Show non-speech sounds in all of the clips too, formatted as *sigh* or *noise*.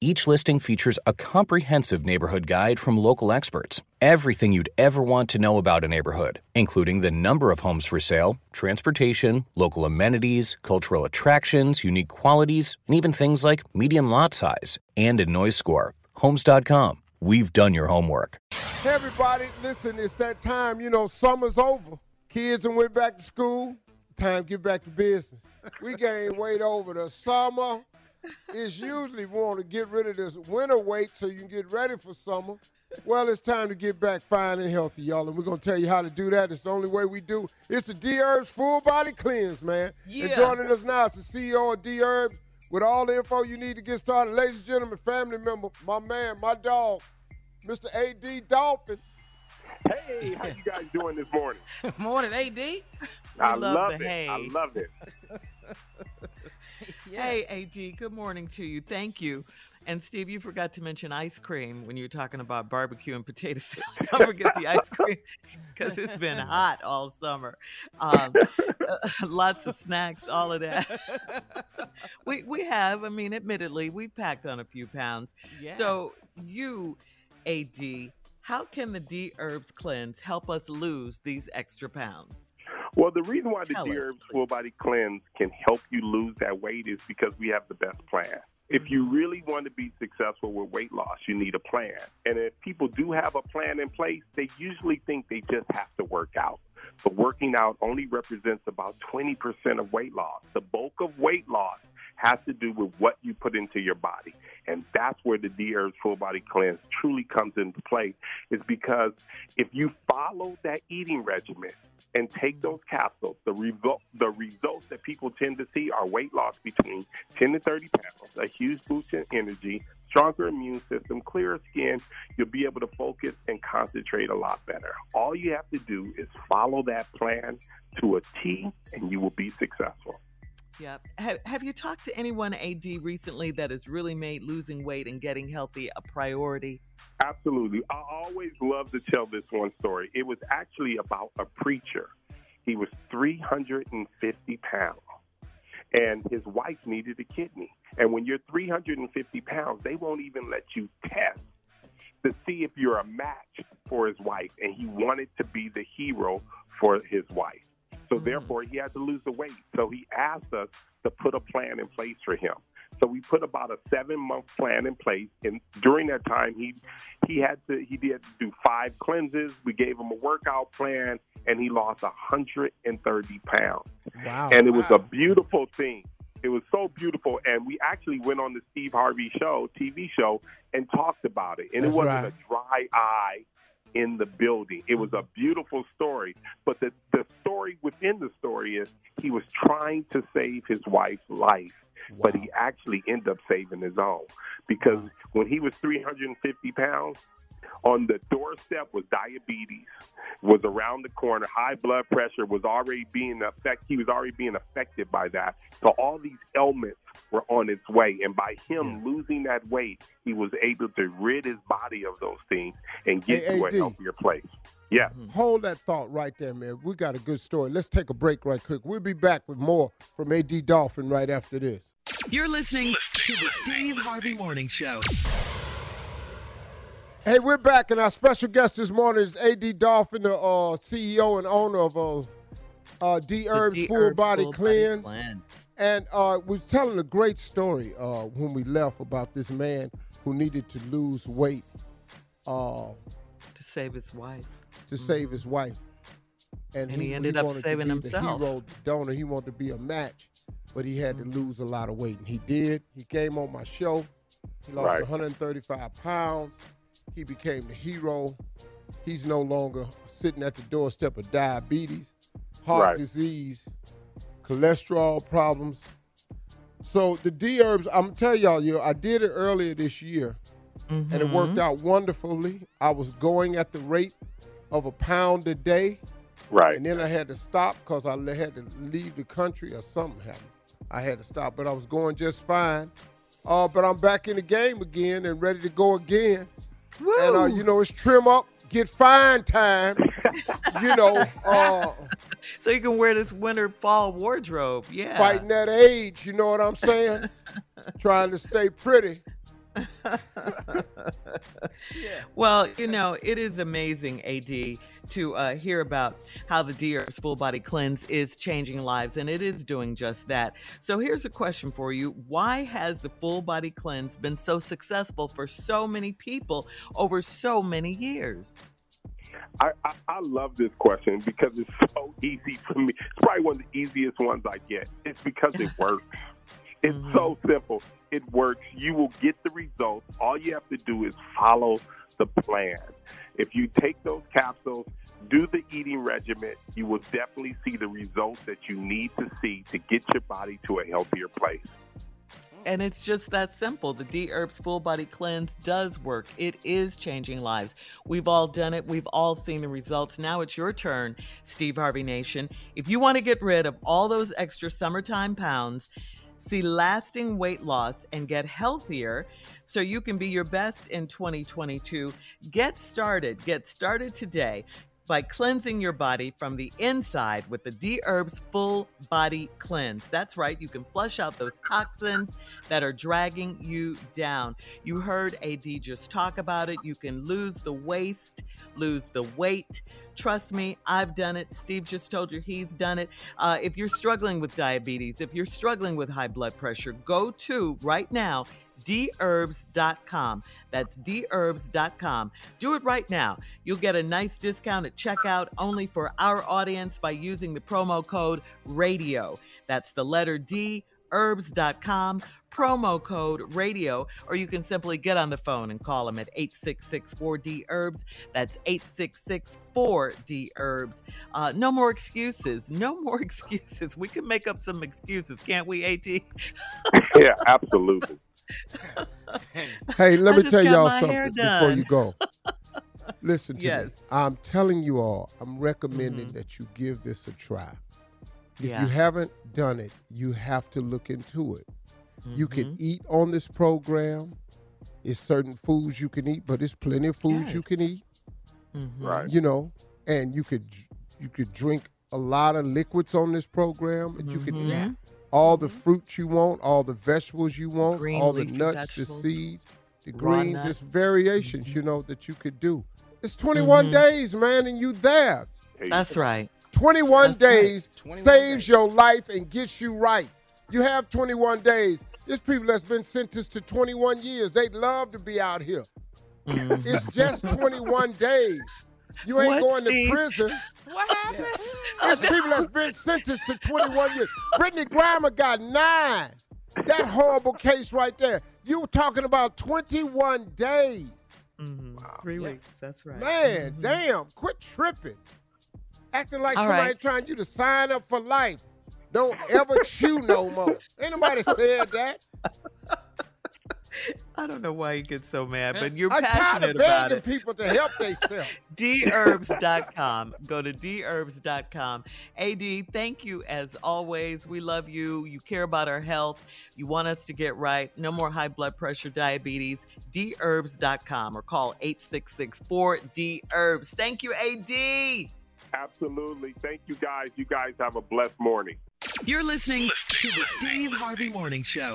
Each listing features a comprehensive neighborhood guide from local experts. Everything you'd ever want to know about a neighborhood, including the number of homes for sale, transportation, local amenities, cultural attractions, unique qualities, and even things like median lot size and a noise score. Homes.com. We've done your homework. Hey everybody, listen, it's that time, you know, summer's over. Kids and went back to school. Time to get back to business. We gained weight over the summer it's usually we want to get rid of this winter weight so you can get ready for summer. Well, it's time to get back fine and healthy, y'all, and we're gonna tell you how to do that. It's the only way we do. It's the D Herbs Full Body Cleanse, man. Yeah. And joining us now is the CEO of D Herbs with all the info you need to get started. Ladies and gentlemen, family member, my man, my dog, Mr. A.D. Dolphin. Hey, how you guys doing this morning? *laughs* Morning, AD. I love love the it. hay. I love it. *laughs* *laughs* Hey, AD, good morning to you. Thank you. And Steve, you forgot to mention ice cream when you were talking about barbecue and potato salad. *laughs* Don't forget the ice cream because it's been hot all summer. Um, *laughs* lots of snacks, all of that. we we have, I mean, admittedly, we've packed on a few pounds. Yeah. So you, AD, how can the D Herbs Cleanse help us lose these extra pounds? Well, the reason why the Tell D us, Herbs. Full Body Cleanse can help you lose that weight is because we have the best plan. If you mm-hmm. really want to be successful with weight loss, you need a plan. And if people do have a plan in place, they usually think they just have to work out. But working out only represents about 20% of weight loss. The bulk of weight loss has to do with what you put into your body. And that's where the D Herbs Full Body Cleanse truly comes into play, is because if you follow that eating regimen and take those capsules, the, result, the results that people tend to see are weight loss between 10 to 30 pounds, a huge boost in energy, stronger immune system, clearer skin. You'll be able to focus and concentrate a lot better. All you have to do is follow that plan to a T, and you will be successful. Yep. Have, have you talked to anyone, AD, recently that has really made losing weight and getting healthy a priority? Absolutely. I always love to tell this one story. It was actually about a preacher. He was 350 pounds, and his wife needed a kidney. And when you're 350 pounds, they won't even let you test to see if you're a match for his wife. And he wanted to be the hero for his wife. So mm. therefore, he had to lose the weight. So he asked us to put a plan in place for him. So we put about a seven month plan in place, and during that time, he he had to he did do five cleanses. We gave him a workout plan, and he lost 130 pounds. Wow. And it was a beautiful thing. It was so beautiful, and we actually went on the Steve Harvey show, TV show, and talked about it. And That's it wasn't right. a dry eye in the building. It was a mm-hmm. beautiful story. But the, the story within the story is he was trying to save his wife's life, but he actually ended up saving his own. Because Wow. when he was 350 pounds, on the doorstep was diabetes, was around the corner, high blood pressure was already being affected. He was already being affected by that. So all these ailments were on its way, and by him losing that weight, he was able to rid his body of those things and get Hey, to AD. a healthier place. Yeah. Mm-hmm. Hold that thought right there, man. We got a good story. Let's take a break right quick. We'll be back with more from AD Dolphin right after this. You're listening to the Steve Harvey Morning Show. Hey, we're back, and our special guest this morning is AD Dolphin, the uh, CEO and owner of uh, uh, D Herbs The Full D-Herbs Body Full Cleanse. Cleanse. And uh, was telling a great story uh, when we left about this man who needed to lose weight uh, to save his wife. to save his wife. And he ended up wanted to saving be himself. The hero, the donor. He wanted to be a match, but he had to lose a lot of weight, and he did. He came on my show. He lost Right. 135 pounds. He became the hero. He's no longer sitting at the doorstep of diabetes, heart Right. disease, cholesterol problems. So the D herbs, I'm tell y'all, you, I did it earlier this year, and it Mm-hmm. worked out wonderfully. I was going at the rate of a pound a day. Right. And then I had to stop because I had to leave the country or something happened. I had to stop, but I was going just fine. Uh, but I'm back in the game again and ready to go again. And uh, you know, it's trim up, get fine time. *laughs* you know, uh, So you can wear this winter fall wardrobe. Yeah. fighting that age. You know what I'm saying? *laughs* Trying to stay pretty. *laughs* Well, you know, it is amazing, AD, to uh, hear about how the D Herbs full body cleanse is changing lives, and it is doing just that. So here's a question for you Why has the full body cleanse been so successful for so many people over so many years? I, I, I love this question because it's so easy for me. It's probably one of the easiest ones I get. It's because it works. *laughs* It's so simple. It works. You will get the results. All you have to do is follow the plan. If you take those capsules, do the eating regimen, you will definitely see the results that you need to see to get your body to a healthier place. And it's just that simple. The D Herbs Full Body Cleanse does work. It is changing lives. We've all done it. We've all seen the results. Now it's your turn, Steve Harvey Nation. If you want to get rid of all those extra summertime pounds, see lasting weight loss, and get healthier so you can be your best in 2022, get started. Get started today by cleansing your body from the inside with the D Herbs Full Body Cleanse. That's right, you can flush out those toxins that are dragging you down. You heard AD just talk about it. You can lose the waste, lose the weight. Trust me, I've done it. Steve just told you he's done it. Uh, if you're struggling with diabetes, if you're struggling with high blood pressure, go to right now dherbs.com. That's dherbs.com. Do it right now. You'll get a nice discount at checkout only for our audience by using the promo code RADIO. That's the letter D, herbs.com, promo code RADIO, or you can simply get on the phone and call them at 866 4D Herbs. That's 866 4D Herbs. Uh, no more excuses. No more *laughs* excuses. We can make up some excuses, can't we, AD? *laughs* yeah, absolutely. *laughs* Hey, let I me tell y'all something before you go. *laughs* Listen to Yes. me. I'm telling you all, I'm recommending Mhm. that you give this a try. If Yeah. you haven't done it, you have to look into it. You can Mhm. eat on this program. It's certain foods you can eat, but it's plenty of foods you can eat. Mhm. Right. You know, and you could you could drink a lot of liquids on this program, and you can eat Mhm. All the fruits you want, all the vegetables you want, Green all the nuts, vegetables. the seeds, the Raw greens. nuts. It's variations, you know, that you could do. It's 21 Mhm. days, man, and you there. That's right. 21 That's right. days 21 saves days. your life and gets you right. You have 21 days. There's people that's been sentenced to 21 years. They'd love to be out here. Mhm. It's just 21 *laughs* days. You ain't What, going Steve? to prison. *laughs* What happened? There's people that's been sentenced to 21 years. Brittney Griner got nine. That horrible case right there. You were talking about 21 days. Mhm. Three Yeah. weeks. That's right. Man, Mhm. damn, quit tripping. Acting like All somebody right. trying you to sign up for life. Don't ever chew no more. Ain't nobody said that. *laughs* *laughs* I don't know why you get so mad, but you're I'm tired passionate of about begging it. people to help themselves. *laughs* dherbs.com. Go to dherbs.com. AD, thank you as always. We love you. You care about our health. You want us to get right. No more high blood pressure, diabetes. dherbs.com or call 866-4DHERBS. Thank you, AD. Absolutely. Thank you guys. You guys have a blessed morning. You're listening to the Steve Harvey Morning Show.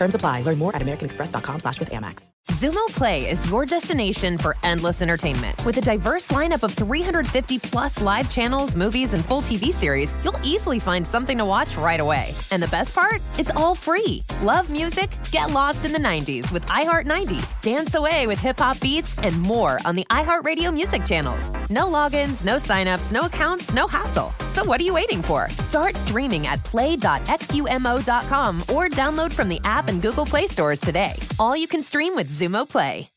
Terms apply. Learn more at americanexpress.com slash with Amex. Xumo Play is your destination for endless entertainment. With a diverse lineup of 350 plus live channels, movies, and full TV series, you'll easily find something to watch right away. And the best part? It's all free. Love music? Get lost in the 90s with iHeart 90s, dance away with hip hop beats, and more on the iHeartRadio music channels. No logins, no signups, no accounts, no hassle. So what are you waiting for? Start streaming at play.xumo.com or download from the app and Google Play stores today. All you can stream with Xumo Play.